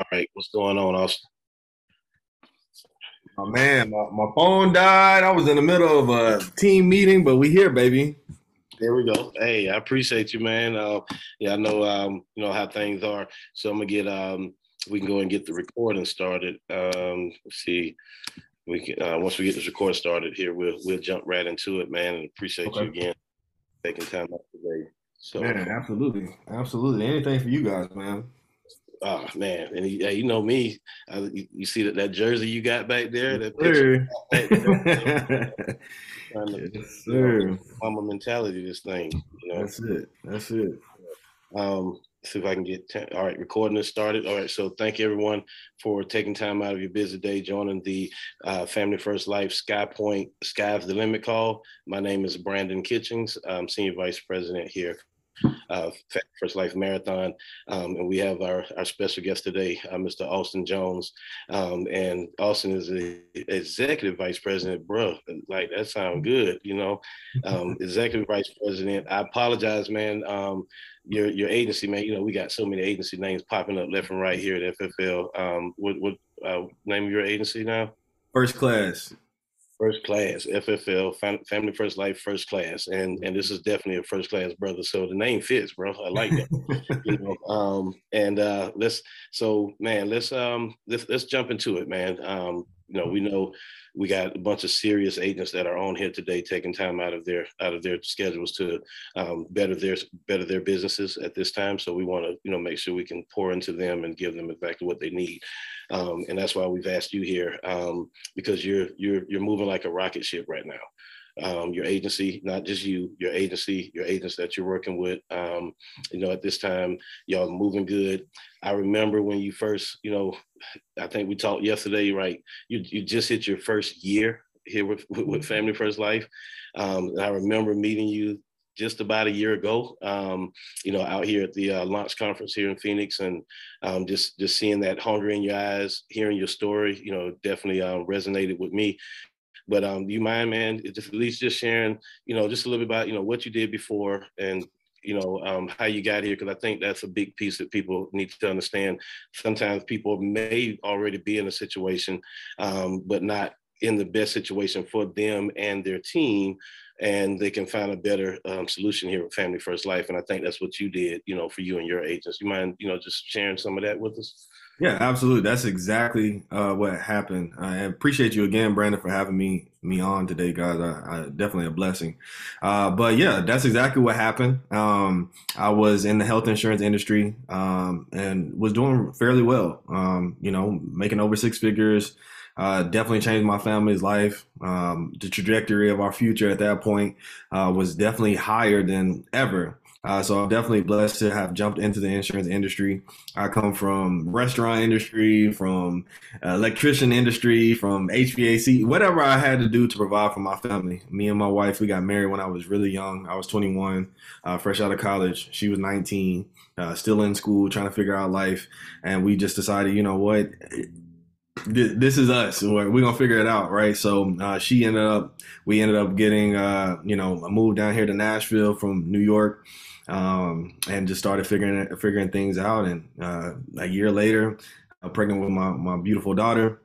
All right, what's going on, Austin? Oh man, my, my phone died. I was in the middle of a team meeting, but we here, baby. There we go. Hey, I appreciate you, man. Uh, yeah, I know um, you know how things are. So I'm gonna get um, we can go and get the recording started. Um, let's see, we can uh, once we get this record started here, we'll we'll jump right into it, man. And appreciate okay. you again taking time out today. So, man, absolutely, absolutely, anything for you guys, man. Oh man, and yeah, you know me. I, you, you, see that that jersey you got back there. That picture. yes, sir. Mamba mentality, this thing. You know? That's it. That's it. Um, see if I can get ten, all right. Recording this started. All right. So thank you everyone for taking time out of your busy day, joining the uh, Family First Life Sky Point Sky's the Limit call. My name is Brandon Kitchings. I'm Senior Vice President here uh, First Life Marathon. Um, and we have our, our special guest today, uh, Mr. Austin Jones. Um, and Austin is the executive vice president, bro. Like that sounds good, you know. Um, executive vice president. I apologize, man. Um, your your agency, man. You know, we got so many agency names popping up left and right here at FFL. Um, what what uh, name of your agency now? First class. First class, FFL, Family First Life First Class, and and this is definitely a first class brother. So the name fits, bro. I like that. you know, um, and uh, let's so man, let's um let's let's jump into it, man. Um, you know, we know we got a bunch of serious agents that are on here today, taking time out of their out of their schedules to um, better their better their businesses at this time. So we want to you know make sure we can pour into them and give them exactly what they need. Um, and that's why we've asked you here um, because you're you're you're moving like a rocket ship right now. Um, your agency, not just you, your agency, your agents that you're working with. Um, you know, at this time, y'all moving good. I remember when you first, you know, I think we talked yesterday, right? You you just hit your first year here with with Family First Life. Um, I remember meeting you just about a year ago, um, you know, out here at the uh, launch conference here in Phoenix, and um, just just seeing that hunger in your eyes, hearing your story, you know, definitely uh, resonated with me. But um, do you mind, man, just at least just sharing, you know, just a little bit about, you know, what you did before and you know um, how you got here because i think that's a big piece that people need to understand sometimes people may already be in a situation um, but not in the best situation for them and their team and they can find a better um, solution here with Family First Life. And I think that's what you did, you know, for you and your agents. You mind, you know, just sharing some of that with us? Yeah, absolutely. That's exactly uh, what happened. I appreciate you again, Brandon, for having me me on today, guys. I, I definitely a blessing. Uh, but yeah, that's exactly what happened. Um, I was in the health insurance industry um, and was doing fairly well. Um, you know, making over six figures uh, definitely changed my family's life. Um, the trajectory of our future at that point uh, was definitely higher than ever. Uh, so I'm definitely blessed to have jumped into the insurance industry. I come from restaurant industry, from electrician industry, from HVAC, whatever I had to do to provide for my family. Me and my wife, we got married when I was really young. I was 21, uh, fresh out of college. She was 19, uh, still in school, trying to figure out life. And we just decided, you know what? this is us. We're, gonna figure it out, right? So uh, she ended up, we ended up getting, uh, you know, a move down here to Nashville from New York, um, and just started figuring figuring things out. And uh, a year later, I'm pregnant with my my beautiful daughter.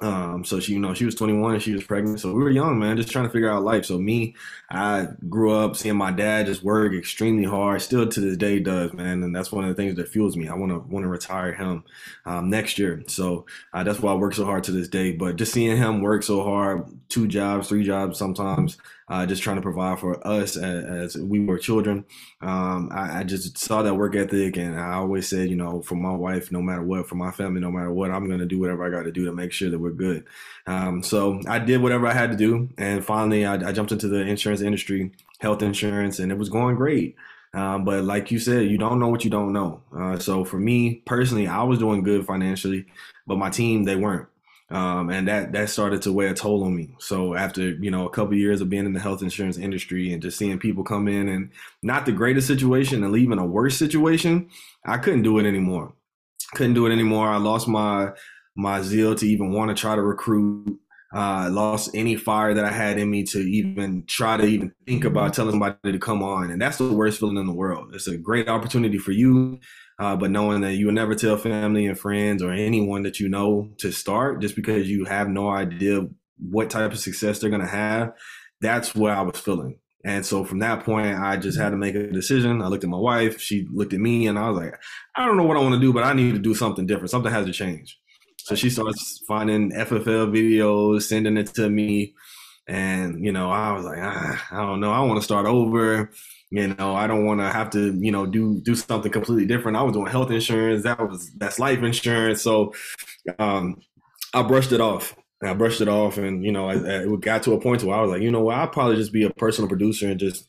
Um, so she, you know, she was 21 and she was pregnant. So we were young, man, just trying to figure out life. So me, I grew up seeing my dad just work extremely hard, still to this day does, man. And that's one of the things that fuels me. I want to want to retire him um, next year. So uh, that's why I work so hard to this day. But just seeing him work so hard, two jobs, three jobs sometimes, uh, just trying to provide for us as, as we were children. Um, I, I, just saw that work ethic, and I always said, you know, for my wife, no matter what, for my family, no matter what, I'm going to do whatever I got to do to make sure that we're good. Um, so I did whatever I had to do, and finally, I, I, jumped into the insurance industry, health insurance, and it was going great. Um, but like you said, you don't know what you don't know. Uh, so for me personally, I was doing good financially, but my team they weren't. Um, and that that started to weigh a toll on me. So after you know a couple of years of being in the health insurance industry and just seeing people come in and not the greatest situation and leave in a worse situation, I couldn't do it anymore. Couldn't do it anymore. I lost my my zeal to even want to try to recruit. Uh, lost any fire that I had in me to even try to even think about telling somebody to come on, and that's the worst feeling in the world. It's a great opportunity for you Uh, but knowing that you will never tell family and friends or anyone that you know to start just because you have no idea what type of success they're going to have, that's where I was feeling. And so from that point, I just had to make a decision. I looked at my wife, she looked at me, and I was like, I don't know what I want to do, but I need to do something different. Something has to change. So she starts finding FFL videos, sending it to me. And, you know, I was like, ah, I don't know. I want to start over. You know, I don't want to have to, you know, do do something completely different. I was doing health insurance. That was that's life insurance. So um, I brushed it off. I brushed it off, and you know, I, I, it got to a point where I was like, you know what, I'll probably just be a personal producer and just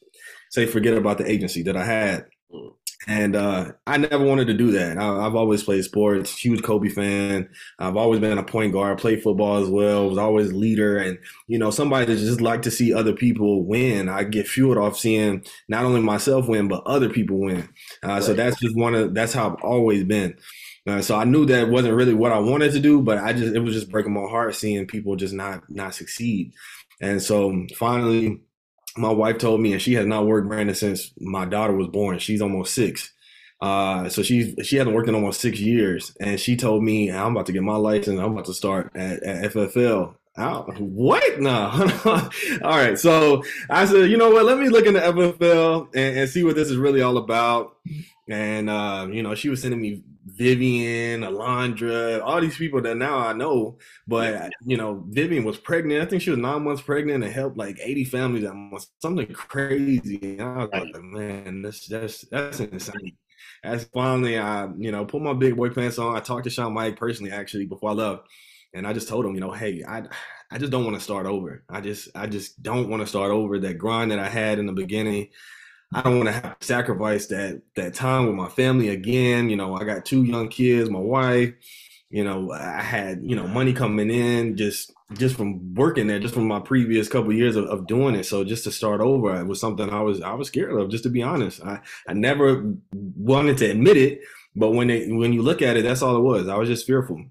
say forget about the agency that I had. And uh, I never wanted to do that. I, have always played sports, huge Kobe fan. I've always been a point guard, played football as well. Was always a leader, and you know, somebody that just like to see other people win. I get fueled off seeing not only myself win, but other people win. Uh, right. So that's just one of that's how I've always been. Uh, so I knew that wasn't really what I wanted to do, but I just it was just breaking my heart seeing people just not not succeed. And so finally, my wife told me, and she has not worked Brandon since my daughter was born. She's almost six. Uh, so she's she hasn't worked in almost six years, and she told me I'm about to get my license. I'm about to start at, at FFL. Out what? No. all right. So I said, you know what? Let me look into FFL and, and see what this is really all about. And uh, you know, she was sending me Vivian, Alondra, all these people that now I know. But you know, Vivian was pregnant. I think she was nine months pregnant and helped like 80 families that month. Something crazy. And I was like, man, that's that's that's insane. As finally I, you know, put my big boy pants on. I talked to Shawn Meaike personally actually before I left. And I just told him, you know, hey, I I just don't want to start over. I just I just don't want to start over. That grind that I had in the beginning, I don't want to have to sacrifice that that time with my family again. You know, I got two young kids, my wife. You know, I had you know money coming in just just from working there, just from my previous couple of years of, of doing it. So just to start over it was something I was I was scared of. Just to be honest, I I never wanted to admit it, but when it when you look at it, that's all it was. I was just fearful.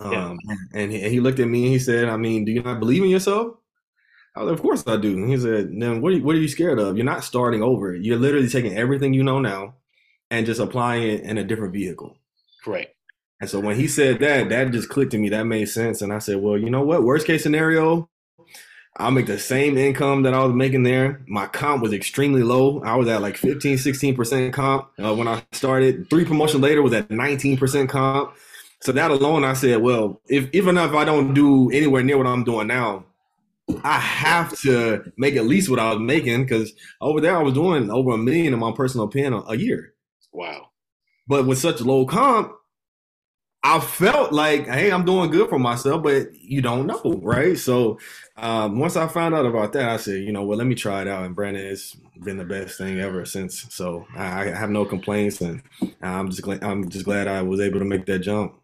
Yeah. Um, and he, he, looked at me and he said, I mean, do you not believe in yourself? I was, of course I do. And he said, then what are, you, what are you scared of? You're not starting over. You're literally taking everything you know now and just applying it in a different vehicle. Correct. And so when he said that, that just clicked to me. That made sense. And I said, well, you know what? Worst case scenario, I'll make the same income that I was making there. My comp was extremely low. I was at like 15, 16% comp uh, when I started. Three promotion later was at 19% comp. So that alone, I said, well, if even if I don't do anywhere near what I'm doing now, I have to make at least what I was making because over there I was doing over a million in my personal pen a, a year. Wow. But with such low comp, I felt like, hey, I'm doing good for myself, but you don't know, right? So um, once I found out about that, I said, you know, well, let me try it out. And Brandon has been the best thing ever since. So I, I have no complaints, and I'm just glad, I'm just glad I was able to make that jump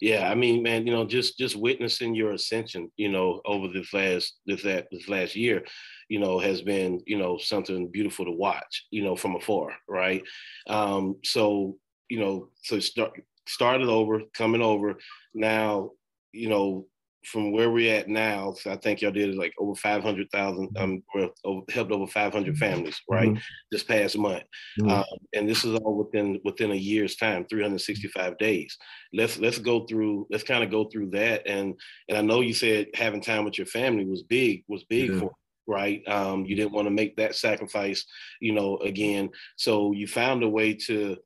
yeah, I mean, man, you know, just just witnessing your ascension, you know, over this last this that this last year, you know, has been, you know, something beautiful to watch, you know, from afar, right? Um, so, you know, so start started over, coming over. Now, you know, from where we're at now, I think y'all did like over 500,000, um, over, helped over 500 families, right? Mm-hmm. This past month. Mm-hmm. Um, and this is all within, within a year's time, 365 days. Let's, let's go through, let's kind of go through that. And, and I know you said having time with your family was big, was big for right? Um, you didn't want to make that sacrifice, you know, again. So you found a way to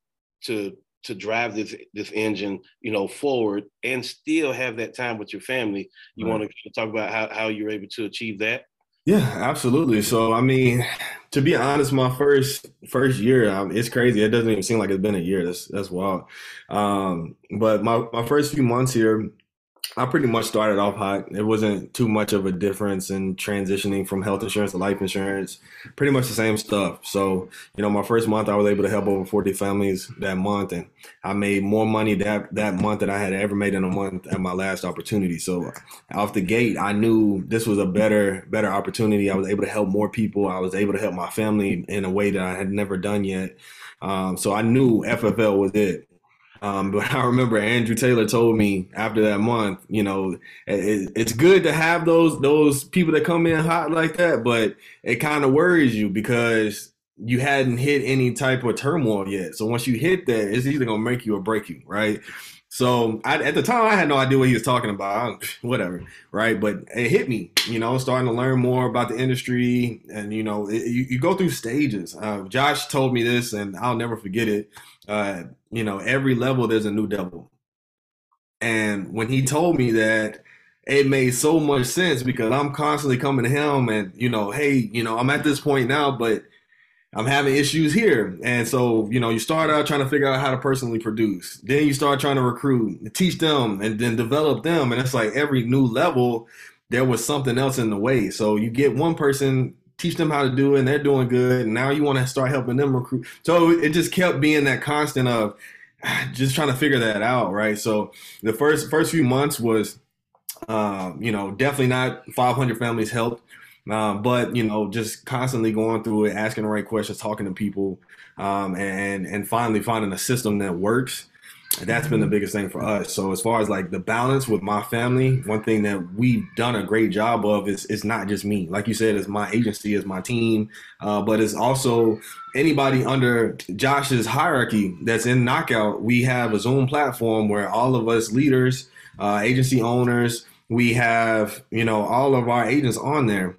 to to drive this this engine, you know, forward and still have that time with your family. You right. want to talk about how, how you're able to achieve that? Yeah, absolutely. So, I mean, to be honest, my first first year, um, it's crazy. It doesn't even seem like it's been a year. That's that's wild. Um, but my my first few months here, I pretty much started off hot. It wasn't too much of a difference in transitioning from health insurance to life insurance. Pretty much the same stuff. So, you know, my first month I was able to help over 40 families that month and I made more money that that month than I had ever made in a month at my last opportunity. So, off the gate, I knew this was a better better opportunity. I was able to help more people. I was able to help my family in a way that I had never done yet. Um, so I knew FFL was it. Um, but I remember Andrew Taylor told me after that month, you know, it, it's good to have those those people that come in hot like that, but it kind of worries you because you hadn't hit any type of turmoil yet. So once you hit that, it's either gonna make you or break you, right? So I, at the time, I had no idea what he was talking about. Whatever, right? But it hit me, you know, starting to learn more about the industry, and you know, it, you, you, go through stages. Uh, Josh told me this, and I'll never forget it. Uh, you know, every level there's a new devil, and when he told me that, it made so much sense because I'm constantly coming to him, and you know, hey, you know, I'm at this point now, but I'm having issues here. And so, you know, you start out trying to figure out how to personally produce. Then you start trying to recruit, teach them, and then develop them. And it's like every new level, there was something else in the way. So you get one person, teach them how to do it, and they're doing good. And now you want to start helping them recruit. So it just kept being that constant of just trying to figure that out, right? So the first first few months was, um, you know, definitely not 500 families helped. Uh, but you know, just constantly going through it, asking the right questions, talking to people, um, and and finally finding a system that works. That's been the biggest thing for us. So as far as like the balance with my family, one thing that we've done a great job of is it's not just me. Like you said, it's my agency, it's my team, uh, but it's also anybody under Josh's hierarchy that's in Knockout. We have a Zoom platform where all of us leaders, uh, agency owners, we have you know all of our agents on there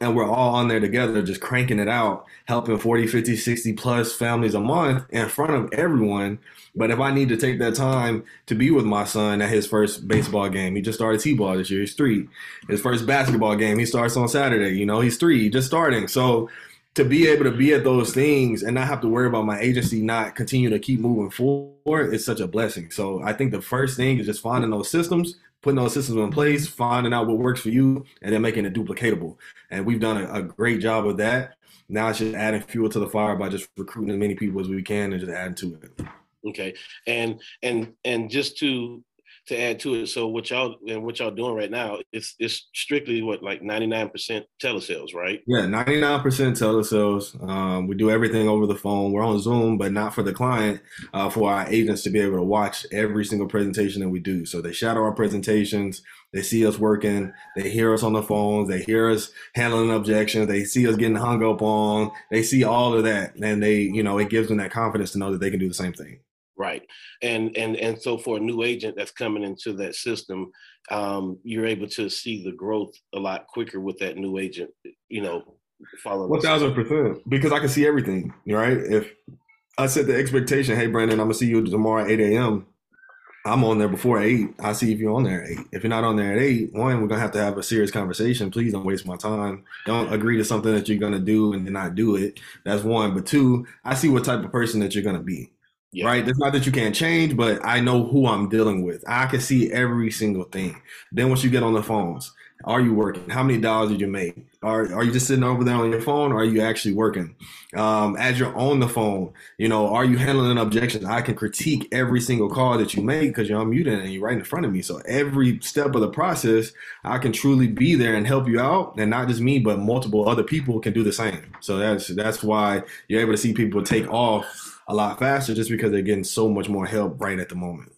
and we're all on there together just cranking it out helping 40 50 60 plus families a month in front of everyone. But if i need to take that time to be with my son at his first baseball game he just started t-ball this year he's three. His first basketball game he starts on saturday you know he's three just starting. So to be able to be at those things and not have to worry about my agency not continue to keep moving forward is such a blessing. So i think the first thing is just finding those systems putting those systems in place, finding out what works for you, and then making it duplicatable. And we've done a, a great job of that. Now it's just adding fuel to the fire by just recruiting as many people as we can and just adding to it. Okay, and and and just to to add to it. So what y'all and what y'all doing right now, it's it's strictly what like 99% telesales, right? Yeah, 99% telesales. Um, we do everything over the phone. We're on Zoom, but not for the client, uh, for our agents to be able to watch every single presentation that we do. So they shadow our presentations. They see us working. They hear us on the phones. They hear us handling objections. They see us getting hung up on. They see all of that, and they, you know, it gives them that confidence to know that they can do the same thing. Right. And and and so for a new agent that's coming into that system, um, you're able to see the growth a lot quicker with that new agent, you know, following. One thousand percent. Because I can see everything, right? If I set the expectation, hey Brandon, I'm gonna see you tomorrow at 8 a.m. I'm on there before eight. I see if you're on there at eight. If you're not on there at eight, one, we're gonna have to have a serious conversation. Please don't waste my time. Don't agree to something that you're gonna do and then not do it. That's one. But two, I see what type of person that you're gonna be. Yeah. Right. It's not that you can't change, but I know who I'm dealing with. I can see every single thing. Then once you get on the phones, are you working? How many dollars did you make? Are, are you just sitting over there on your phone or are you actually working? Um, as you're on the phone, you know, are you handling objections? I can critique every single call that you make because you're unmuted and you're right in front of me. So every step of the process, I can truly be there and help you out. And not just me, but multiple other people can do the same. So that's that's why you're able to see people take off a lot faster just because they're getting so much more help right at the moment.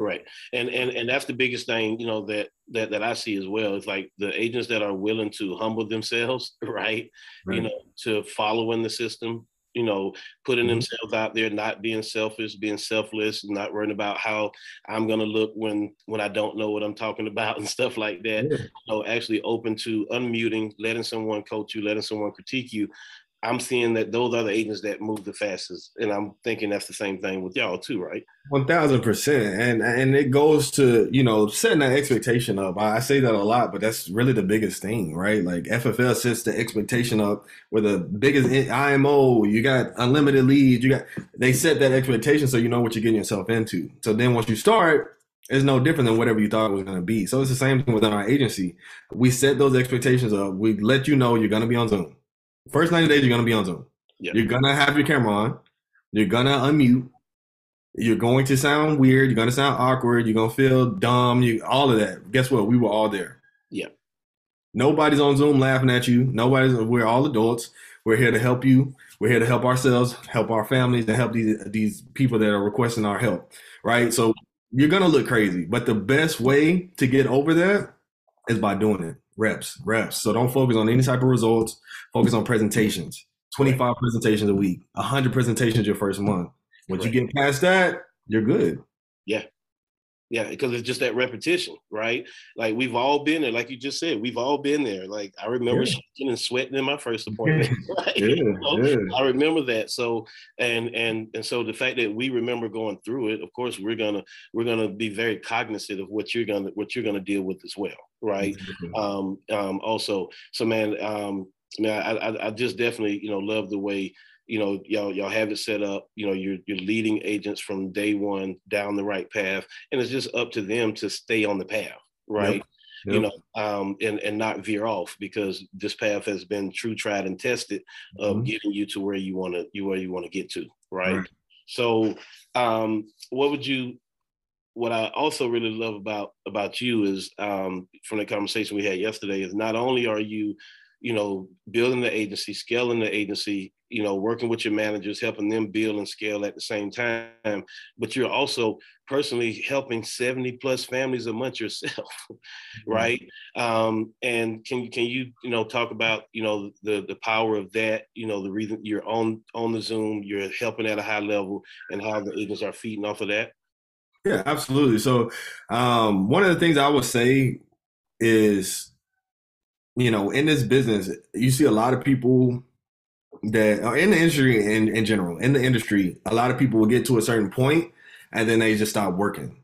Right. And and and that's the biggest thing, you know, that that that I see as well. It's like the agents that are willing to humble themselves, right? right. You know, to follow in the system, you know, putting mm-hmm. themselves out there, not being selfish, being selfless, not worrying about how I'm gonna look when when I don't know what I'm talking about and stuff like that. Yeah. Know, actually open to unmuting, letting someone coach you, letting someone critique you, I'm seeing that those are the agents that move the fastest, and I'm thinking that's the same thing with y'all too, right? One thousand percent, and and it goes to you know setting that expectation up. I say that a lot, but that's really the biggest thing, right? Like FFL sets the expectation up with the biggest IMO. You got unlimited leads. You got they set that expectation so you know what you're getting yourself into. So then once you start, it's no different than whatever you thought it was going to be. So it's the same thing within our agency. We set those expectations up. We let you know you're going to be on Zoom First 90 days, you're going to be on Zoom. Yep. You're going to have your camera on. You're going to unmute. You're going to sound weird. You're going to sound awkward. You're going to feel dumb. You all of that. Guess what? We were all there. Yeah. Nobody's on Zoom laughing at you. Nobody's. We're all adults. We're here to help you. We're here to help ourselves, help our families, and help these these people that are requesting our help. Right. So you're gonna look crazy, but the best way to get over that is by doing it reps, reps. So don't focus on any type of results. Focus on presentations. 25 presentations a week, 100 presentations your first month. Once you get past that, you're good. Yeah. Yeah, because it's just that repetition, right? Like we've all been there, like you just said, we've all been there. Like I remember yeah. and sweating in my first appointment. Right? Yeah, you know? yeah. I remember that. So and and and so the fact that we remember going through it, of course, we're gonna we're gonna be very cognizant of what you're gonna what you're gonna deal with as well, right? Mm-hmm. Um, um, also, so man, um, man, I, I I just definitely you know love the way you know y'all y'all have it set up you know you're you're leading agents from day one down the right path and it's just up to them to stay on the path right yep. Yep. you know um and and not veer off because this path has been true tried and tested of mm-hmm. getting you to where you want to you where you want to get to right? right so um what would you what I also really love about about you is um, from the conversation we had yesterday is not only are you, you know, building the agency, scaling the agency, you know, working with your managers, helping them build and scale at the same time. But you're also personally helping 70 plus families a month yourself, mm-hmm. right? Um, and can you can you you know talk about you know the the power of that? You know, the reason you're on on the Zoom, you're helping at a high level, and how the agents are feeding off of that. Yeah, absolutely. So, um, one of the things I would say is, you know, in this business, you see a lot of people that uh, in the industry in, in general, in the industry, a lot of people will get to a certain point and then they just stop working.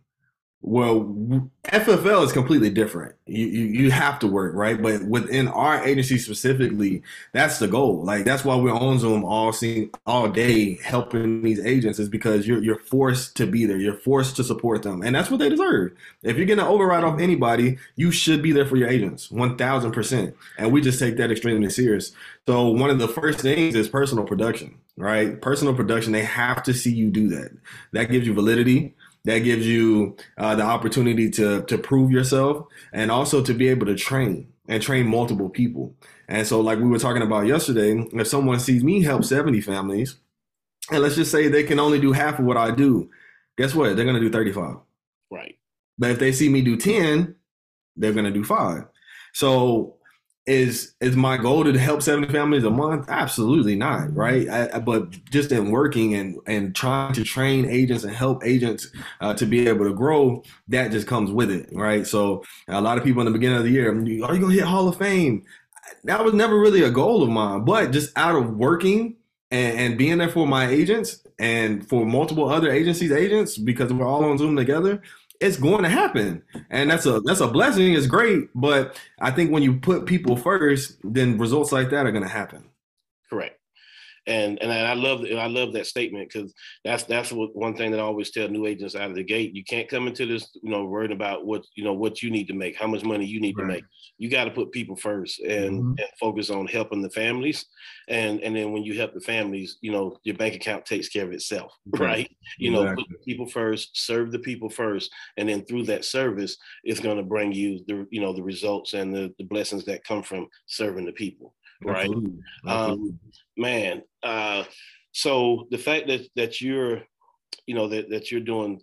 Well, FFL is completely different. You, you, you have to work, right? But within our agency specifically, that's the goal. Like that's why we're on Zoom all seeing all day helping these agents is because you're you're forced to be there. You're forced to support them, and that's what they deserve. If you're gonna override off anybody, you should be there for your agents, one thousand percent. And we just take that extremely serious. So one of the first things is personal production, right? Personal production. They have to see you do that. That gives you validity that gives you uh, the opportunity to to prove yourself and also to be able to train and train multiple people. And so, like we were talking about yesterday, if someone sees me help 70 families, and let's just say they can only do half of what I do, guess what? They're going to do 35. Right. But if they see me do 10, they're going to do five. So is is my goal to help 70 families a month? Absolutely not right? I, but just in working and and trying to train agents and help agents uh, to be able to grow that just comes with it right? So a lot of people in the beginning of the year are you gonna hit hall of fame? That was never really a goal of mine but just out of working and, and being there for my agents and for multiple other agencies agents because we're all on zoom together it's going to happen. And that's a that's a blessing. It's great. But i think when you put people first then results like that are going to happen. Correct and and I love I love that statement because that's that's what, one thing that I always tell new agents out of the gate. You can't come into this, you know, worrying about what you know what you need to make, how much money you need right. to make. You got to put people first and, mm-hmm. and focus on helping the families, and and then when you help the families, you know, your bank account takes care of itself, right? You know, exactly. put people first, serve the people first, and then through that service, it's going to bring you the you know the results and the, the blessings that come from serving the people right? Absolutely. Um, Absolutely. Um, man, uh, so the fact that that you're, you know, that that you're doing,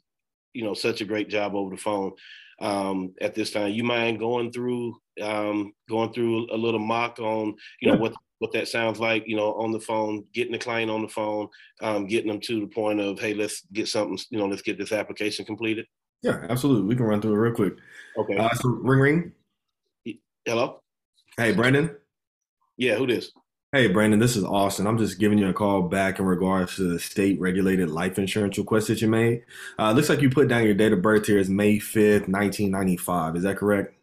you know, such a great job over the phone um, at this time, you mind going through um, going through a little mock on, you know, what what that sounds like, you know, on the phone, getting the client on the phone, um, getting them to the point of, hey, let's get something, you know, let's get this application completed. Yeah, absolutely. We can run through it real quick. Okay. Uh, so ring ring. Hello. Hey, Brandon. Yeah, who this? Hey, Brandon, this is Austin. I'm just giving you a call back in regards to the state regulated life insurance request that you made. Uh, looks like you put down your date of birth here is May 5th, 1995. Is that correct?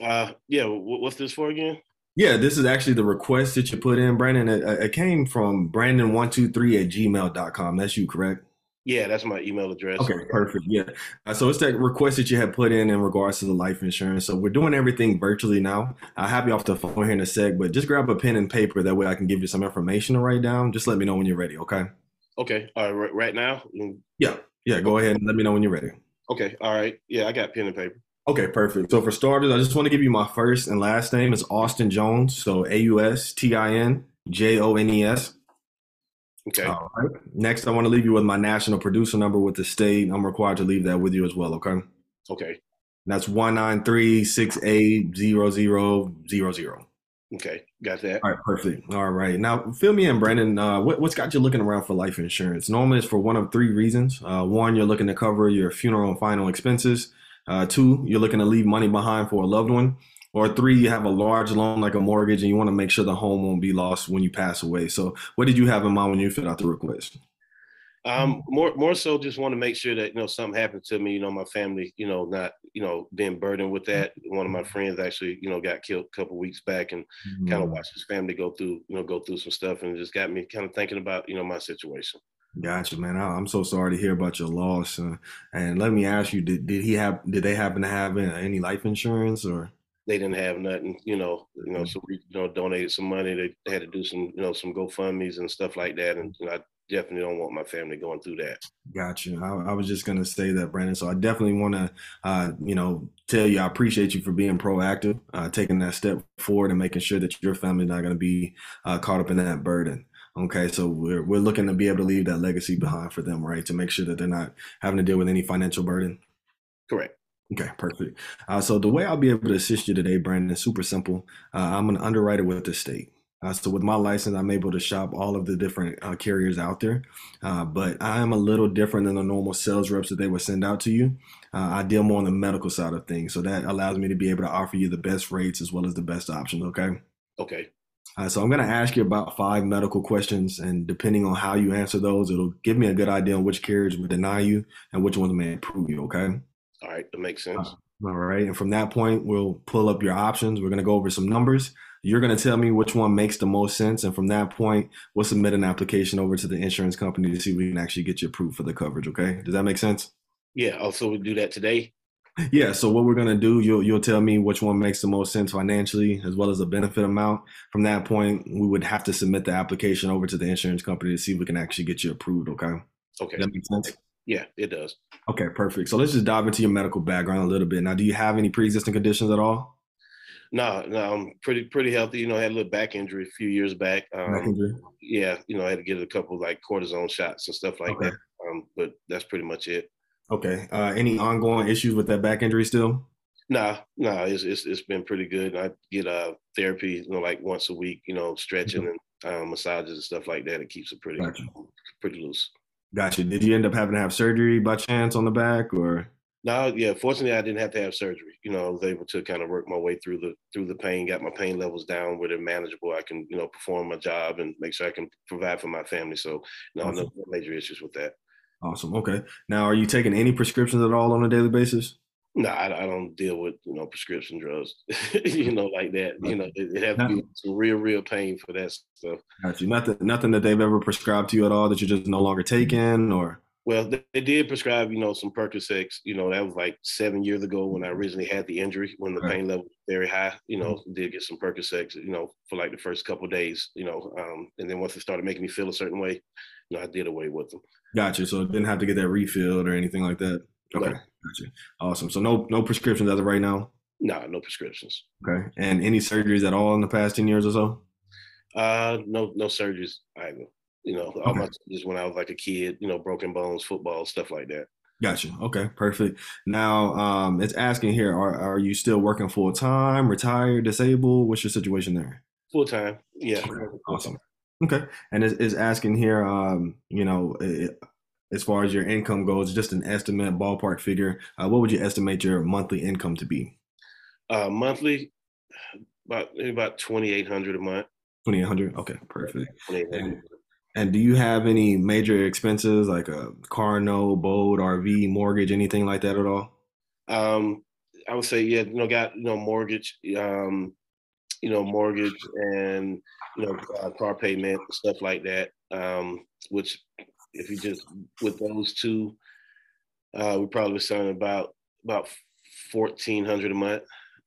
Uh, yeah. What's this for again? Yeah, this is actually the request that you put in, Brandon. It, it came from Brandon123 at gmail.com. That's you, correct? Yeah, that's my email address. Okay, perfect. Yeah. Uh, so it's that request that you had put in in regards to the life insurance. So we're doing everything virtually now. I'll have you off the phone here in a sec, but just grab a pen and paper. That way I can give you some information to write down. Just let me know when you're ready, okay? Okay. All right. Right now? Mm. Yeah. Yeah. Go ahead and let me know when you're ready. Okay. All right. Yeah, I got pen and paper. Okay, perfect. So for starters, I just want to give you my first and last name is Austin Jones. So A U S T I N J O N E S. Okay. All right. Next, I want to leave you with my national producer number with the state. I'm required to leave that with you as well. Okay. Okay. That's one nine three six eight zero zero zero zero. Okay, got that. All right, perfect. All right, now fill me in, Brandon. Uh, what, what's got you looking around for life insurance? Normally, it's for one of three reasons. Uh, one, you're looking to cover your funeral and final expenses. Uh, two, you're looking to leave money behind for a loved one. Or three, you have a large loan like a mortgage, and you want to make sure the home won't be lost when you pass away. So, what did you have in mind when you filled out the request? Um, more more so, just want to make sure that you know something happened to me. You know, my family, you know, not you know being burdened with that. One of my friends actually, you know, got killed a couple weeks back, and mm-hmm. kind of watched his family go through, you know, go through some stuff, and just got me kind of thinking about you know my situation. Gotcha, man. I'm so sorry to hear about your loss. Uh, and let me ask you, did did he have? Did they happen to have any life insurance or? They didn't have nothing, you know. You know, so we you know donated some money. They had to do some, you know, some GoFundmes and stuff like that. And you know, I definitely don't want my family going through that. Gotcha. I, I was just gonna say that, Brandon. So I definitely want to, uh, you know, tell you I appreciate you for being proactive, uh, taking that step forward, and making sure that your family's not gonna be uh, caught up in that burden. Okay, so we're we're looking to be able to leave that legacy behind for them, right? To make sure that they're not having to deal with any financial burden. Correct. Okay, perfect. Uh, so the way I'll be able to assist you today, Brandon, is super simple. Uh, I'm an underwriter with the state. Uh, so with my license, I'm able to shop all of the different uh, carriers out there. Uh, but I am a little different than the normal sales reps that they would send out to you. Uh, I deal more on the medical side of things, so that allows me to be able to offer you the best rates as well as the best options. Okay. Okay. Uh, so I'm going to ask you about five medical questions, and depending on how you answer those, it'll give me a good idea on which carriers would deny you and which ones may approve you. Okay. All right, that makes sense. Uh, all right, and from that point, we'll pull up your options. We're going to go over some numbers you're going to tell me which one makes the most sense. And from that point, we'll submit an application over to the insurance company to see if we can actually get you approved for the coverage. Okay. Does that make sense? Yeah. Oh, also, we do that today. Yeah. So what we're going to do, you'll, you'll tell me which one makes the most sense financially as well as the benefit amount. From that point, we would have to submit the application over to the insurance company to see if we can actually get you approved. Okay. Okay. Does that make sense? Yeah, it does. Okay, perfect. So let's just dive into your medical background a little bit. Now, do you have any pre-existing conditions at all? No, no, I'm pretty pretty healthy. You know, I had a little back injury a few years back. Um, back injury. Yeah, you know, I had to get a couple like cortisone shots and stuff like okay. that. Um, but that's pretty much it. Okay. Uh, any ongoing issues with that back injury still? Nah, nah, it's it's, it's been pretty good. I get uh therapy, you know, like once a week. You know, stretching mm-hmm. and um, massages and stuff like that. It keeps it pretty gotcha. pretty loose. Gotcha. Did you end up having to have surgery by chance on the back, or? No, yeah. Fortunately, I didn't have to have surgery. You know, I was able to kind of work my way through the through the pain, got my pain levels down where they're manageable. I can, you know, perform my job and make sure I can provide for my family. So, no, awesome. no major issues with that. Awesome. Okay. Now, are you taking any prescriptions at all on a daily basis? No, I, I don't deal with you know prescription drugs, you know, like that. You know, it, it has to be some real, real pain for that stuff. Got you. Nothing, nothing that they've ever prescribed to you at all that you're just no longer taking, or well, they, did prescribe, you know, some Percocets. You know, that was like seven years ago when I originally had the injury, when the right. pain level was very high. You know, mm-hmm. did get some Percocets, you know, for like the first couple days. You know, um, and then once it started making me feel a certain way, you know, I did away with them. Gotcha. So it didn't have to get that refilled or anything like that. Okay, gotcha. Awesome. So no no prescriptions as of right now. No, nah, no prescriptions. Okay, and any surgeries at all in the past ten years or so? Uh, no, no surgeries either. You know, all okay. my just when I was like a kid, you know, broken bones, football, stuff like that. Gotcha. Okay, perfect. Now, um, it's asking here: Are are you still working full time, retired, disabled? What's your situation there? Full time. Yeah. Okay. Awesome. Okay, and it's, it's asking here, um, you know, as far as your income goes, just an estimate, ballpark figure. Uh, what would you estimate your monthly income to be? Uh, monthly, about about twenty eight hundred a month. Twenty eight hundred. Okay, perfect. And, and do you have any major expenses like a car note, boat, RV, mortgage, anything like that at all? Um, I would say, yeah, you know, got you know mortgage, um, you know, mortgage and you know uh, car payment stuff like that. Um, which, if you just with those two, uh, we probably selling about about fourteen hundred a month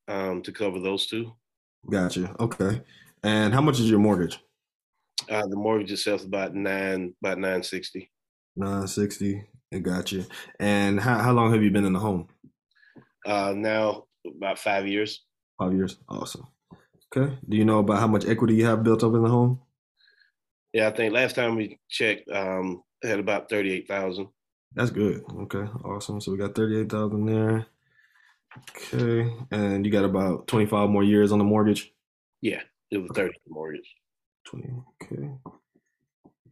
um, to cover those two. Gotcha. Okay. And how much is your mortgage? Uh, the mortgage itself is about nine, about nine sixty. Nine sixty. I got you. And how how long have you been in the home? Uh, now about five years. Five years. Awesome. Okay. Do you know about how much equity you have built up in the home? Yeah, I think last time we checked, um, had about thirty eight thousand. That's good. Okay, awesome. So we got thirty eight thousand there. Okay, and you got about twenty five more years on the mortgage. Yeah. It was 30 mortgage. 20. Okay.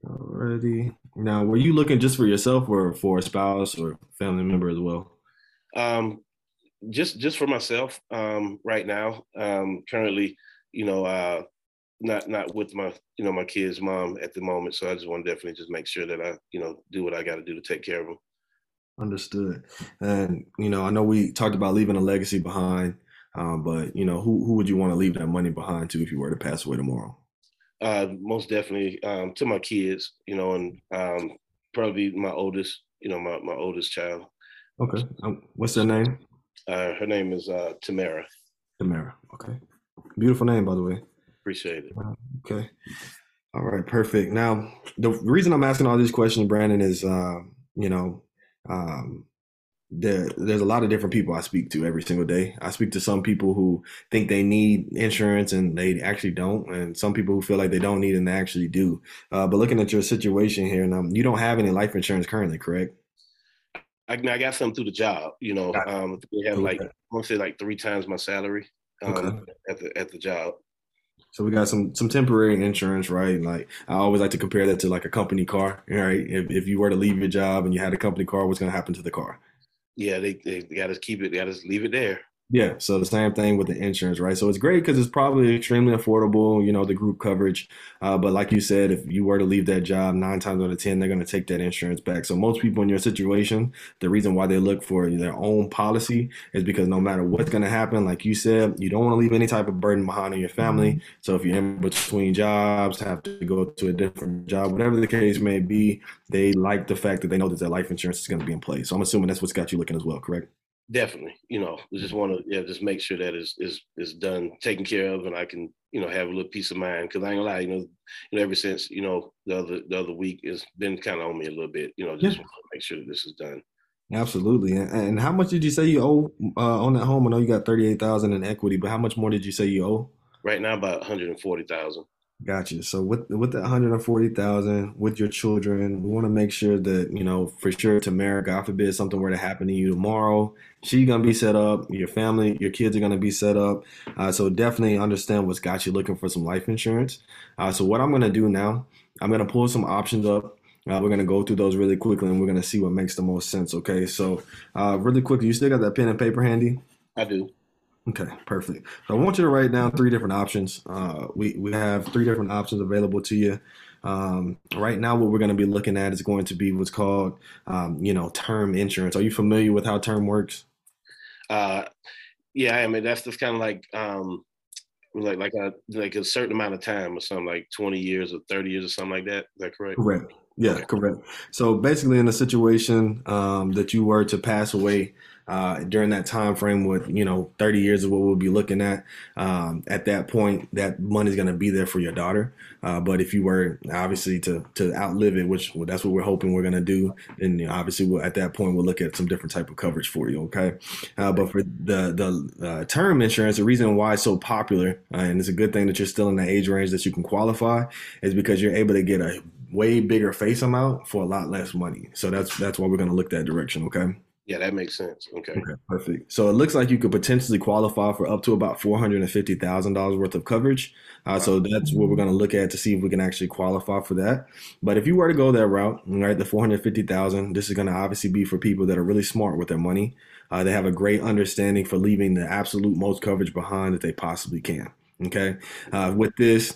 Alrighty. Now, were you looking just for yourself or for a spouse or family member as well? Um, just just for myself um, right now. Um, currently, you know, uh, not not with my you know my kids' mom at the moment. So I just want to definitely just make sure that I you know do what I got to do to take care of them. Understood. And you know, I know we talked about leaving a legacy behind, um, but you know, who who would you want to leave that money behind to if you were to pass away tomorrow? Uh, most definitely um, to my kids, you know, and um, probably my oldest, you know, my, my oldest child. Okay. Um, what's her name? Uh, her name is uh, Tamara. Tamara. Okay. Beautiful name, by the way. Appreciate it. Okay. All right. Perfect. Now, the reason I'm asking all these questions, Brandon, is, uh, you know, um, there, there's a lot of different people I speak to every single day. I speak to some people who think they need insurance and they actually don't, and some people who feel like they don't need and they actually do. Uh, but looking at your situation here, and um, you don't have any life insurance currently, correct? I, I got some through the job. You know, um, we have like I want to say like three times my salary um, okay. at the at the job. So we got some some temporary insurance, right? Like I always like to compare that to like a company car, right? If if you were to leave your job and you had a company car, what's going to happen to the car? Yeah, they they got to keep it. They got to leave it there. Yeah, so the same thing with the insurance, right? So it's great because it's probably extremely affordable, you know, the group coverage. Uh, but like you said, if you were to leave that job, nine times out of 10, they're going to take that insurance back. So most people in your situation, the reason why they look for their own policy is because no matter what's going to happen, like you said, you don't want to leave any type of burden behind on your family. Mm-hmm. So if you're in between jobs, have to go to a different job, whatever the case may be, they like the fact that they know that their life insurance is going to be in place. So I'm assuming that's what's got you looking as well, correct? definitely you know just want to yeah just make sure that is is is done taken care of and i can you know have a little peace of mind because i ain't gonna lie you know you know ever since you know the other the other week it's been kind of on me a little bit you know just yeah. want to make sure that this is done. Absolutely and, and, how much did you say you owe uh, on that home? I know you got 38000 in equity but how much more did you say you owe? Right now about 140000 Gotcha. So with with the 140,000 with your children, we want to make sure that, you know, for sure Tamara, God forbid something were to happen to you tomorrow, she's going to be set up, your family, your kids are going to be set up. Uh, so definitely understand what's got you looking for some life insurance. Uh, so what I'm going to do now, I'm going to pull some options up. Uh, we're going to go through those really quickly and we're going to see what makes the most sense. Okay. So uh, really quickly, you still got that pen and paper handy? I do. Okay, perfect. So I want you to write down three different options. Uh, we we have three different options available to you. Um, right now, what we're going to be looking at is going to be what's called, um, you know, term insurance. Are you familiar with how term works? Uh, yeah, I mean that's just kind of like um, like like a like a certain amount of time or something like twenty years or thirty years or something like that. Is that correct? Correct. Yeah, okay. correct. So basically, in a situation um, that you were to pass away uh, during that time frame with you know 30 years of what we'll be looking at um, at that point that money's going to be there for your daughter. Uh, but if you were obviously to to outlive it which well, that's what we're hoping we're going to do then you know, obviously we'll, at that point we'll look at some different type of coverage for you okay? Uh, but for the the uh, term insurance the reason why it's so popular uh, and it's a good thing that you're still in the age range that you can qualify is because you're able to get a way bigger face amount for a lot less money. So that's that's why we're going to look that direction okay yeah, that makes sense. Okay. Okay, perfect. So it looks like you could potentially qualify for up to about four hundred and fifty thousand dollars worth of coverage. Uh, So that's what we're going to look at to see if we can actually qualify for that. But if you were to go that route, right, the four hundred fifty thousand, this is going to obviously be for people that are really smart with their money. Uh, they have a great understanding for leaving the absolute most coverage behind that they possibly can. Okay. Uh, with this,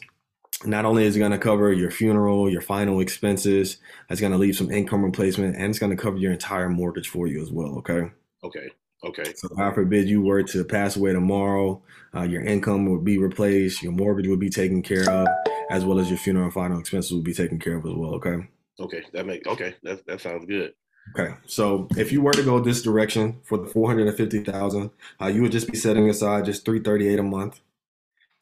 not only is it going to cover your funeral, your final expenses, it's going to leave some income replacement, and it's going to cover your entire mortgage for you as well. Okay. Okay. Okay. So, God forbid you were to pass away tomorrow, uh, your income would be replaced, your mortgage would be taken care of, as well as your funeral and final expenses would be taken care of as well. Okay. Okay. That make okay. That that sounds good. Okay, so if you were to go this direction for the four hundred and fifty thousand, uh, you would just be setting aside just three thirty eight a month,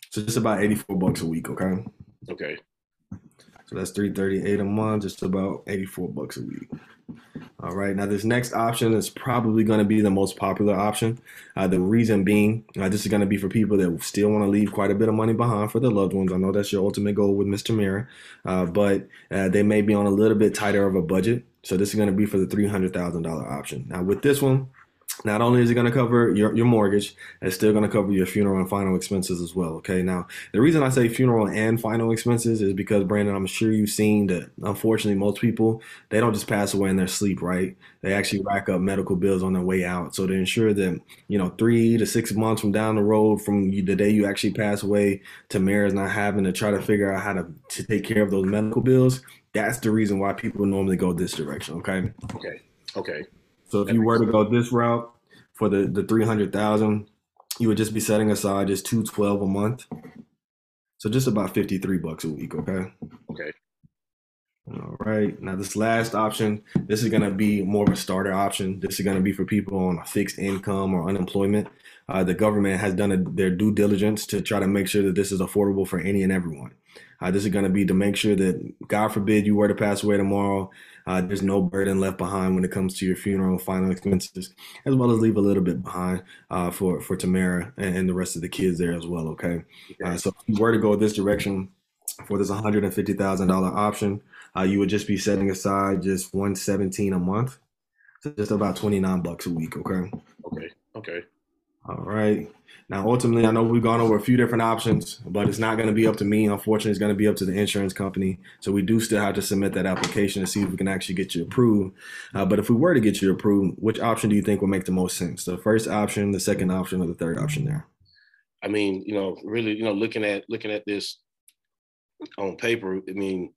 so just about eighty four bucks a week. Okay. Okay. So that's 338 a month, just about 84 bucks a week. All right. Now, this next option is probably going to be the most popular option. Uh, the reason being, uh, this is going to be for people that still want to leave quite a bit of money behind for their loved ones. I know that's your ultimate goal with Tamara, uh, but uh, they may be on a little bit tighter of a budget. So this is going to be for the $300,000 option. Now, with this one, not only is it going to cover your, your mortgage, it's still going to cover your funeral and final expenses as well. Okay. Now, the reason I say funeral and final expenses is because, Brandon, I'm sure you've seen that unfortunately, most people, they don't just pass away in their sleep, right? They actually rack up medical bills on their way out. So to ensure that, you know, three to six months from down the road from the day you actually pass away, Tamara is not having to try to figure out how to, to take care of those medical bills. That's the reason why people normally go this direction. Okay. Okay. Okay. So if you were to go this route for the the three hundred thousand, you would just be setting aside just two twelve a month. So just about fifty three bucks a week. Okay. Okay. All right. Now this last option, this is going to be more of a starter option. This is going to be for people on a fixed income or unemployment. Uh, the government has done a, their due diligence to try to make sure that this is affordable for any and everyone. Uh, this is going to be to make sure that, God forbid, you were to pass away tomorrow, uh, there's no burden left behind when it comes to your funeral and final expenses, as well as leave a little bit behind uh, for for Tamara and, and, the rest of the kids there as well. Okay, uh, so if you were to go this direction for this one hundred and fifty thousand dollar option, uh, you would just be setting aside just one seventeen a month, so just about twenty nine bucks a week. Okay. Okay. Okay. All right. Now, ultimately, I know we've gone over a few different options, but it's not going to be up to me. Unfortunately, it's going to be up to the insurance company. So we do still have to submit that application to see if we can actually get you approved. Uh, but if we were to get you approved, which option do you think would make the most sense? The first option, the second option, or the third option there? I mean, you know, really, you know, looking at looking at this on paper, I mean,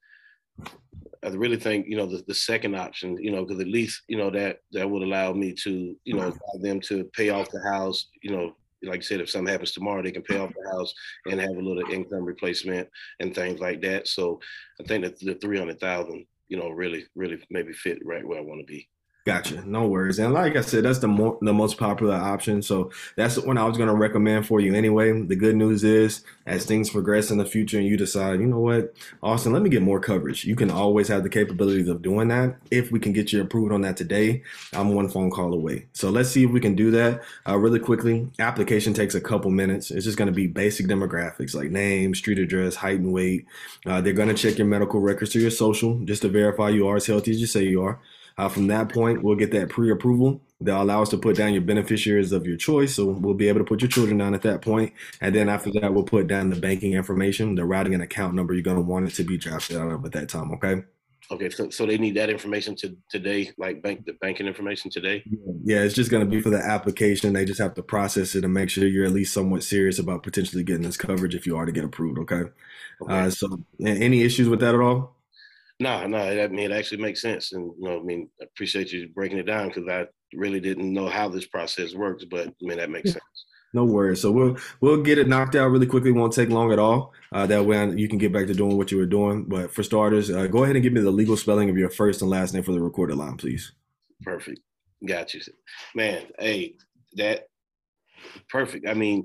I really think you know the, the second option, you know, because at least you know that that would allow me to you know allow them to pay off the house, you know, like I said, if something happens tomorrow, they can pay off the house and have a little income replacement and things like that. So I think that the three hundred thousand, you know, really, really maybe fit right where I want to be. Gotcha. No worries. And like I said, that's the more the most popular option. So that's the one I was going to recommend for you anyway. The good news is, as things progress in the future and you decide, you know what, Austin, let me get more coverage. You can always have the capabilities of doing that. If we can get you approved on that today, I'm one phone call away. So let's see if we can do that uh, really quickly. Application takes a couple minutes. It's just going to be basic demographics like name, street address, height and weight. Uh, they're going to check your medical records to your social just to verify you are as healthy as you say you are. Uh, from that point, we'll get that pre-approval. They'll allow us to put down your beneficiaries of your choice. So we'll be able to put your children down at that point. And then after that, we'll put down the banking information, the routing and account number you're going to want it to be drafted out of at that time. Okay. Okay, so, so they need that information to today, like bank the banking information today. Yeah, it's just going to be for the application. They just have to process it and make sure you're at least somewhat serious about potentially getting this coverage if you are to get approved. Okay. okay. Uh, so, any issues with that at all? No, no, I mean it actually makes sense, and you know, I mean, I appreciate you breaking it down because I really didn't know how this process works, but I mean that makes sense. No worries. So we'll we'll get it knocked out really quickly. Won't take long at all. Uh, that way you can get back to doing what you were doing. But for starters, uh, go ahead and give me the legal spelling of your first and last name for the recorded line, please. Perfect. Got you, man. Hey, that perfect. I mean,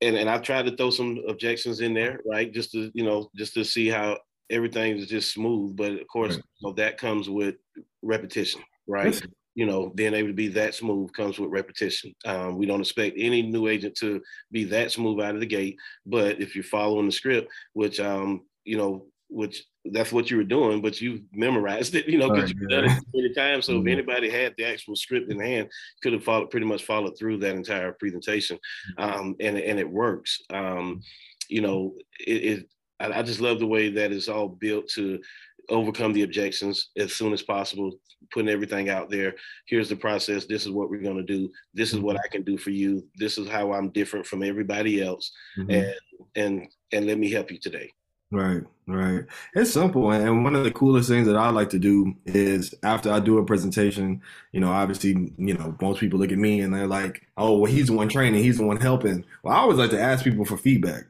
and and I've tried to throw some objections in there, right? Just to you know, just to see how everything is just smooth. But of course, right. you know, that comes with repetition, right? You know, being able to be that smooth comes with repetition. Um, we don't expect any new agent to be that smooth out of the gate, but if you're following the script, which um, you know, which that's what you were doing, but you memorized it, you know, because you've done it many times. So mm-hmm. if anybody had the actual script in hand, could have followed pretty much followed through that entire presentation, mm-hmm. um, and and it works. Um, you know, it, it I, I just love the way that it's all built to overcome the objections as soon as possible, putting everything out there. Here's the process. This is what we're going to do. This is what mm-hmm. I can do for you. This is how I'm different from everybody else. Mm-hmm. And and and let me help you today. Right, right. It's simple. And one of the coolest things that I like to do is after I do a presentation, you know, obviously, you know, most people look at me and they're like, oh, well, he's the one training, he's the one helping. Well, I always like to ask people for feedback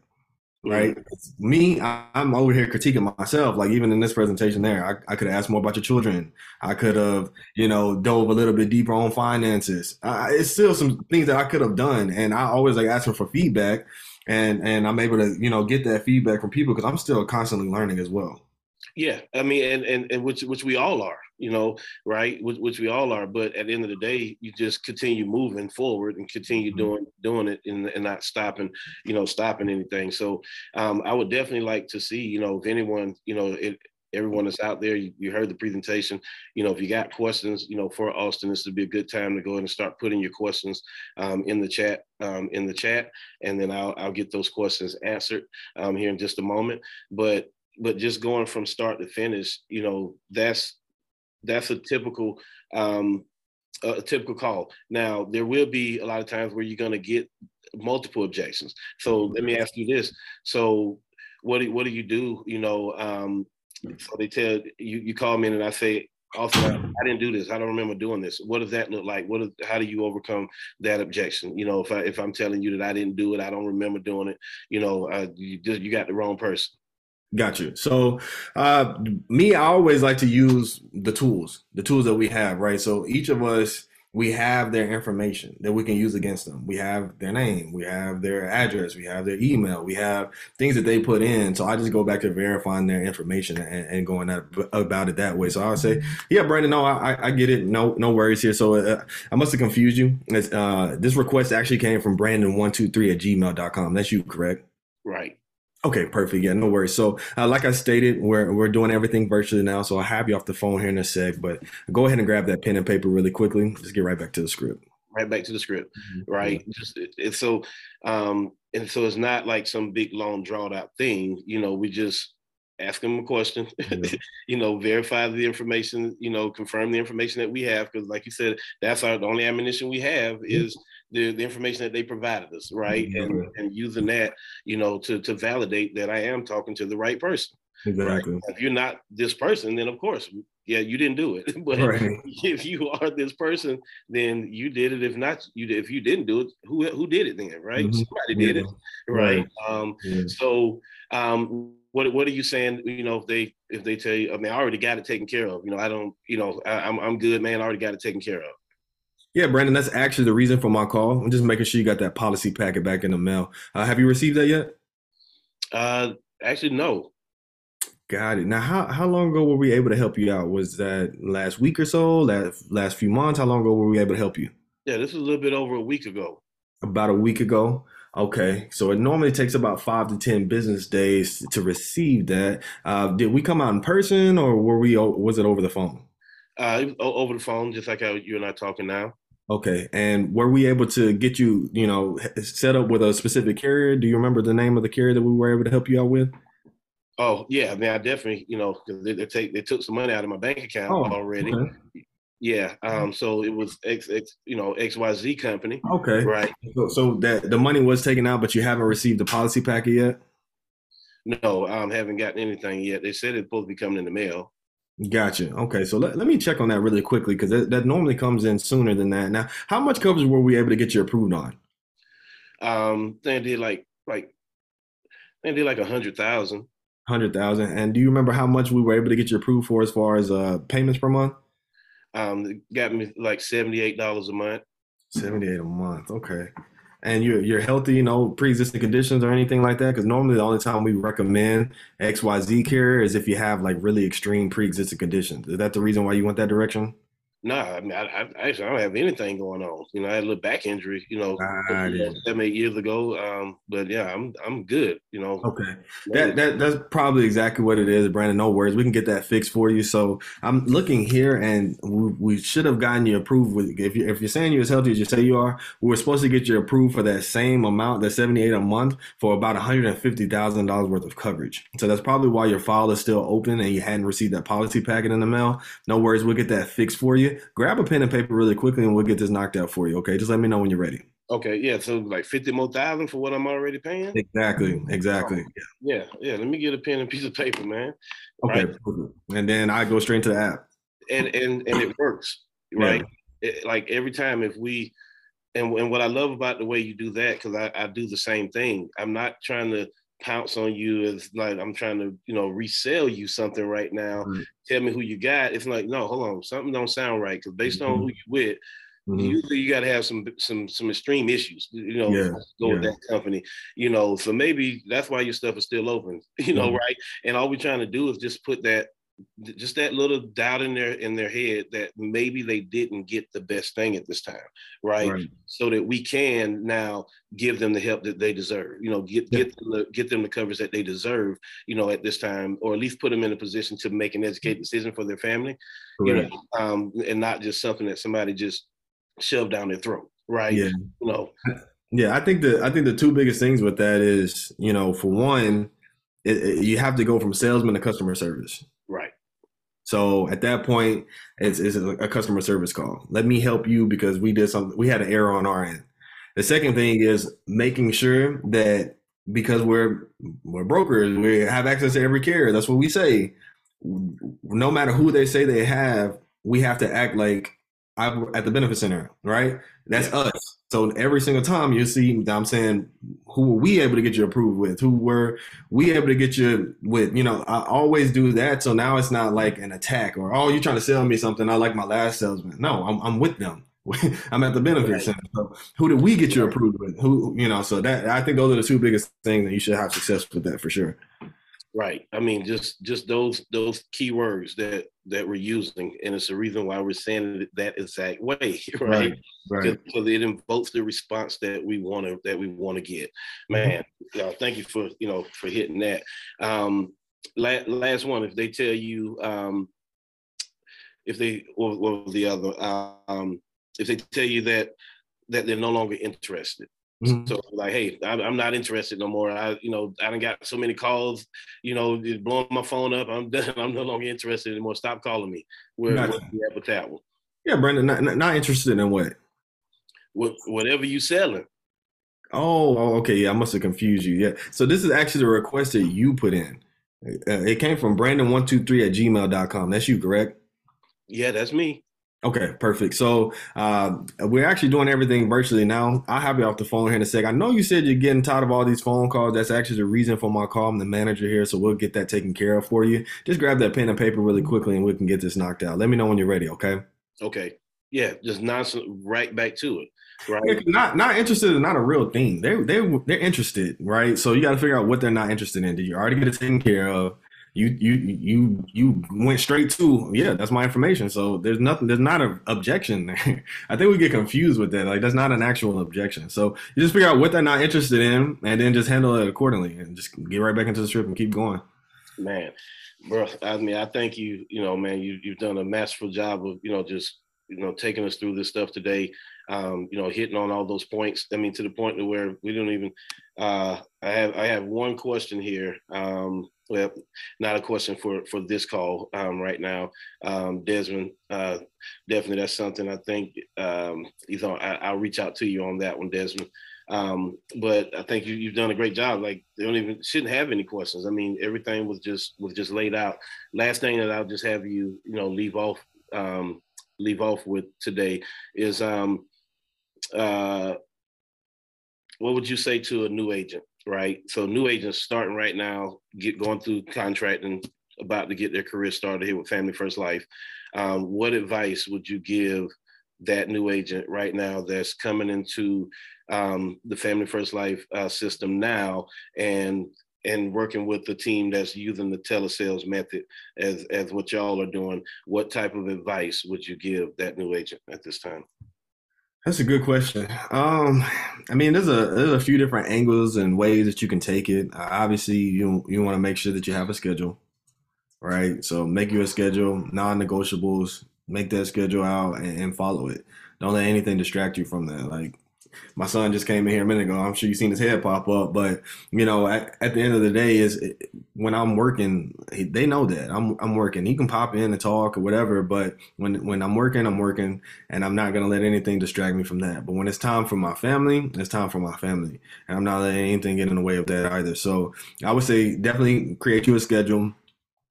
right? Mm-hmm. Me, I, am over here critiquing myself. Like even in this presentation, there, I, I could have asked more about your children. I could have, you know, dove a little bit deeper on finances. It's still some things that I could have done, and I always like asking for feedback, and and I'm able to, you know, get that feedback from people because I'm still constantly learning as well. Yeah, I mean, and and and which which we all are, you know, right? Which, which we all are. But at the end of the day, you just continue moving forward and continue mm-hmm. doing doing it and, and not stopping, you know, stopping anything. So um, I would definitely like to see, you know, if anyone, you know, it, everyone that's out there, you, you, heard the presentation. You know, if you got questions, you know, for Austin, this would be a good time to go ahead and start putting your questions um, in the chat, um, in the chat, and then I'll, I'll get those questions answered um, here in just a moment. But but just going from start to finish, you know, that's that's a typical um, a typical call. Now there will be a lot of times where you're going to get multiple objections. So let me ask you this: so what do what do you do? You know, um, so they tell you you call me and I say, also I didn't do this. I don't remember doing this. What does that look like? What is, how do you overcome that objection? You know, if I if I'm telling you that I didn't do it, I don't remember doing it. You know, uh, you just you got the wrong person. Got you. So, uh, me, I always like to use the tools, the tools that we have, right? So each of us we have their information that we can use against them. We have their name, we have their address, we have their email, we have things that they put in. So I just go back to verifying their information and, and going about it that way. So I would say, yeah, Brandon, no, I, I get it. No, no worries here. So uh, I must have confused you. Uh, this request actually came from Brandon123 at gmail.com. That's you, correct? Right. Okay, perfect. Yeah, no worries. So, uh, like I stated, we're we're doing everything virtually now. So I'll have you off the phone here in a sec. But go ahead and grab that pen and paper really quickly. Just get right back to the script. Right back to the script, mm-hmm. right? Just it, so, um, and so it's not like some big long drawn out thing. You know, we just ask them a question, mm-hmm. you know, verify the information, you know, confirm the information that we have. Because, like you said, that's our the only ammunition we have mm-hmm. The, the information that they provided us, right? Mm-hmm. And and using that, you know, to to validate that I am talking to the right person. Exactly. Right? If you're not this person, then of course, yeah, you didn't do it. but right. if you are this person, then you did it. If not, you did, if you didn't do it, who who did it then? Right? Mm-hmm. Somebody did yeah. it, right? right. Um, yeah. So, um, what what are you saying? You know, if they if they tell you, I mean, I already got it taken care of. You know, I don't. You know, I, I'm I'm good, man. I already got it taken care of. Yeah, Brandon, that's actually the reason for my call. I'm just making sure you got that policy packet back in the mail. Uh, have you received that yet? Uh, actually, no. Got it. Now, how, how long ago were we able to help you out? Was that last week or so? Last last few months? How long ago were we able to help you? Yeah, this was a little bit over a week ago. About a week ago. Okay, so it normally takes about five to ten business days to receive that. Uh, did we come out in person, or were we? Was it over the phone? Uh, over the phone, just like how you and I talking now. Okay, and were we able to get you, you know, set up with a specific carrier? Do you remember the name of the carrier that we were able to help you out with? Oh yeah, I mean, I definitely, you know, because they, they, take they took some money out of my bank account oh, already. Okay. Yeah, um, so it was X, X, you know, X Y Z company. Okay, right. So, so that the money was taken out, but you haven't received the policy packet yet. No, I um, haven't gotten anything yet. They said it's supposed to be coming in the mail. Gotcha. Okay, so let, let me check on that really quickly because that, that normally comes in sooner than that. Now, how much coverage were we able to get you approved on? Um, they did like like they did like a hundred thousand. Hundred thousand. And do you remember how much we were able to get you approved for as far as uh payments per month? Um, got me like seventy eight dollars a month. Seventy eight a month. Okay and you're you're healthy, know, pre-existing conditions or anything like that? Because normally the only time we recommend XYZ care is if you have like really extreme pre-existing conditions. Is that the reason why you went that direction? No, nah, I mean, I, I, actually I don't have anything going on. You know, I had a little back injury, you know, seven eight years ago. Um, but yeah, I'm I'm good. You know. Okay, that that that's probably exactly what it is, Brandon. No worries, we can get that fixed for you. So I'm looking here, and we, we should have gotten you approved with. If you if you're saying you're as healthy as you say you are, we were supposed to get you approved for that same amount, that 78 a month, for about 150 thousand dollars worth of coverage. So that's probably why your file is still open and you hadn't received that policy packet in the mail. No worries, we'll get that fixed for you grab a pen and paper really quickly and we'll get this knocked out for you. Okay. Just let me know when you're ready. Okay. Yeah. So like 50 more thousand for what I'm already paying? Exactly. Exactly. Oh, yeah. Yeah. Let me get a pen and piece of paper, man. Okay. Right? And then I go straight into the app. And and and it works. Right. Yeah. It, like every time if we and, and what I love about the way you do that, because I, I do the same thing. I'm not trying to pounce on you as like I'm trying to, you know, resell you something right now. Mm-hmm. Tell me who you got. It's like, no, hold on, something don't sound right. Cause based mm-hmm. on who you with, mm-hmm. usually you gotta have some some some extreme issues, you know, yeah. go yeah. with that company, you know. So maybe that's why your stuff is still open, you know, mm-hmm. right? And all we're trying to do is just put that just that little doubt in their in their head that maybe they didn't get the best thing at this time, right? right? So that we can now give them the help that they deserve. You know, get get them the, get them the coverage that they deserve. You know, at this time, or at least put them in a position to make an educated decision for their family. You know, um, and not just something that somebody just shoved down their throat, right? Yeah. You know. Yeah, I think the I think the two biggest things with that is, you know, for one, it, it, you have to go from salesman to customer service. Right. So at that point, it's, it's a customer service call. Let me help you because we did something. We had an error on our end. The second thing is making sure that because we're we're brokers, we have access to every carrier. That's what we say. No matter who they say they have, we have to act like I'm at the benefit center, right? That's yeah. us. So every single time you see, I'm saying, who were we able to get you approved with? Who were we able to get you with? You know, I always do that. So now it's not like an attack or, oh, you're trying to sell me something. I like my last salesman. No, I'm, I'm with them. I'm at the benefit right. center. So who did we get you approved with? Who, you know, so that I think those are the two biggest things that you should have success with that for sure. Right. I mean, just just those those keywords that that we're using, and it's the reason why we're saying it that exact way, right? Right. So it invokes the response that we want to that we want to get. Mm-hmm. Man, mm-hmm. thank you for you know for hitting that. Um, last, last one, if they tell you, um, if they what was the other, um, if they tell you that that they're no longer interested, Mm-hmm. So like, hey, I'm not interested no more. I, you know, I don't got so many calls, you know, blowing my phone up. I'm done. I'm no longer interested anymore. Stop calling me. Where, where you at with that one? Yeah, Brandon, not, not interested in what? What whatever you selling. Oh, oh, okay. Yeah, I must have confused you. Yeah. So this is actually the request that you put in. Uh, it came from Brandon123 at gmail.com. That's you, correct? Yeah, that's me. Okay, perfect. So uh, we're actually doing everything virtually now. I'll have you off the phone here in a sec. I know you said you're getting tired of all these phone calls. That's actually the reason for my call. I'm the manager here, so we'll get that taken care of for you. Just grab that pen and paper really quickly, and we can get this knocked out. Let me know when you're ready. Okay. Okay. Yeah, just nonsense. Right back to it. Right. Not not interested is not a real thing. They they they're interested, right? So you got to figure out what they're not interested in. Did you already get it taken care of? You you you you went straight to yeah that's my information so there's nothing there's not an objection there i think we get confused with that like that's not an actual objection so you just figure out what they're not interested in and then just handle it accordingly and just get right back into the script and keep going man bro i mean i thank you you know man you, you've done a masterful job of you know just you know taking us through this stuff today um, you know, hitting on all those points. I mean, to the point to where we don't even. Uh, I have I have one question here. Um, well, not a question for for this call um, right now, um, Desmond. Uh, definitely, that's something I think. Um, you know, I, will reach out to you on that one, Desmond. Um, but I think you, have done a great job. Like they don't even shouldn't have any questions. I mean, everything was just was just laid out. Last thing that I'll just have you, you know, leave off um, leave off with today is um, uh, what would you say to a new agent, right? So new agents starting right now, get going through contracting, about to get their career started here with Family First Life. Um, what advice would you give that new agent right now that's coming into um, the Family First Life uh, system now and and working with the team that's using the telesales method as as what y'all are doing? What type of advice would you give that new agent at this time? That's a good question. Um, I mean, there's a there's a few different angles and ways that you can take it. Uh, obviously, you you want to make sure that you have a schedule, right? So make you a schedule, non-negotiables. Make that schedule out and, and follow it. Don't let anything distract you from that. Like my son just came in here a minute ago. I'm sure you've seen his head pop up, but you know, at, at the end of the day, is when I'm working, they know that I'm I'm working. He can pop in and talk or whatever, but when when I'm working, I'm working, and I'm not gonna let anything distract me from that. But when it's time for my family, it's time for my family, and I'm not letting anything get in the way of that either. So I would say definitely create you a schedule,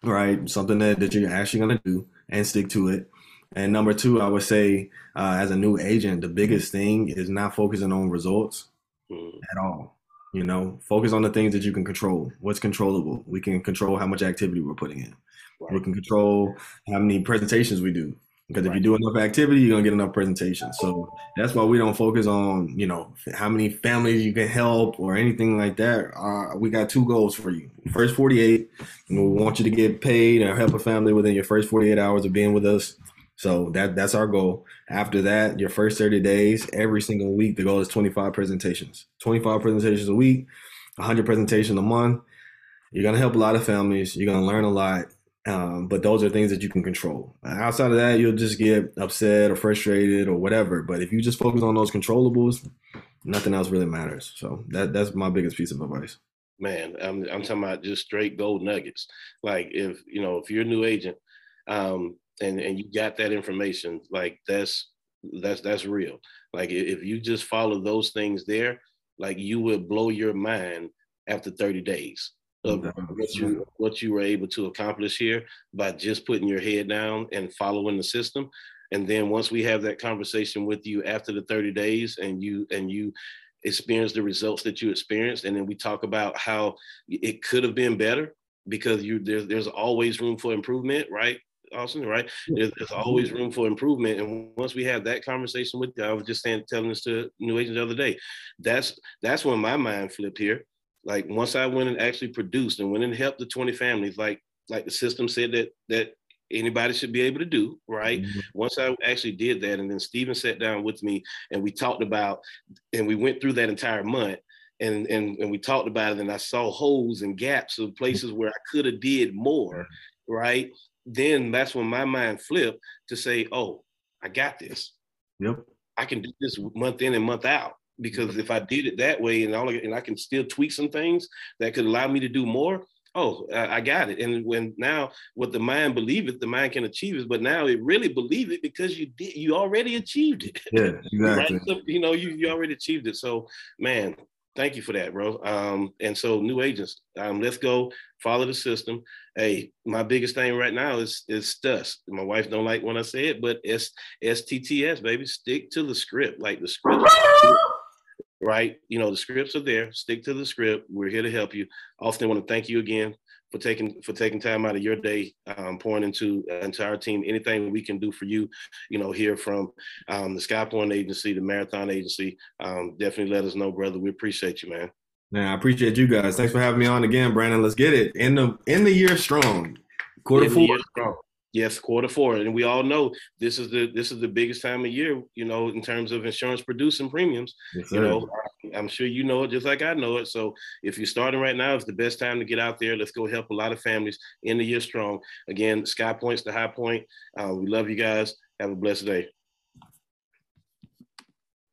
right? Something that that you're actually gonna do and stick to it and number two, I would say, uh, as a new agent, the biggest thing is not focusing on results mm. at all. You know, focus on the things that you can control. What's controllable? We can control how much activity we're putting in. Right. We can control how many presentations we do. Because right. if you do enough activity, you're gonna get enough presentations. So that's why we don't focus on, you know, how many families you can help or anything like that. Uh, we got two goals for you. First 48, we want you to get paid or help a family within your first 48 hours of being with us. So that that's our goal. After that, your first 30 days, every single week, the goal is 25 presentations. 25 presentations a week, 100 presentations a month. You're gonna help a lot of families. You're gonna learn a lot um, but those are things that you can control. Outside of that, you'll just get upset or frustrated or whatever. But if you just focus on those controllables, nothing else really matters. So that that's my biggest piece of advice. Man, I'm I'm talking about just straight gold nuggets. Like if you know if you're a new agent, um, and and you got that information, like that's that's that's real. Like if you just follow those things there, like you would blow your mind after 30 days of what you what you were able to accomplish here by just putting your head down and following the system. And then once we have that conversation with you after the 30 days and you and you experience the results that you experienced and then we talk about how it could have been better because you there's there's always room for improvement right Austin, right? There's, there's, always room for improvement. And once we have that conversation with you, I was just saying, telling this to new agents the other day. That's that's when my mind flipped here like once I went and actually produced and went and helped the 20 families, like like the system said that that anybody should be able to do, right? Mm-hmm. Once I actually did that, and then Stephen sat down with me and we talked about, and we went through that entire month. And, and, and we talked about it and I saw holes and gaps of places where I could have did more, right? Then that's when my mind flipped to say, oh, I got this. Yep. I can do this month in and month out because if I did it that way and all and I can still tweak some things that could allow me to do more, oh, I got it. And when now what the mind believe it, the mind can achieve it. But now it really believe it because you did you already achieved it. Yeah, exactly. right? so, you know, you you already achieved it. So man, thank you for that, bro. Um, and so new agents, um, let's go follow the system. Hey, my biggest thing right now is is STUS. My wife don't like when I say it, but S S T T S, baby. Stick to the script, like the script right? You know, the scripts are there. Stick to the script. We're here to help you. Often want to thank you again for taking for taking time out of your day, um, pouring into into our team. Anything we can do for you, you know, here from um, the Skypoint Agency, the Marathon Agency, um, definitely let us know, brother. We appreciate you, man. Man, I appreciate you guys. Thanks for having me on again, Brandon. Let's get it in the in the year strong. Quarter four. Yes, quarter four, and we all know this is the this is the biggest time of year, you know, in terms of insurance producing premiums. Yes, you know, I'm sure you know it just like I know it. So if you're starting right now, it's the best time to get out there. Let's go help a lot of families in the year strong. Again, Sky Point's the high point. Uh, we love you guys. Have a blessed day.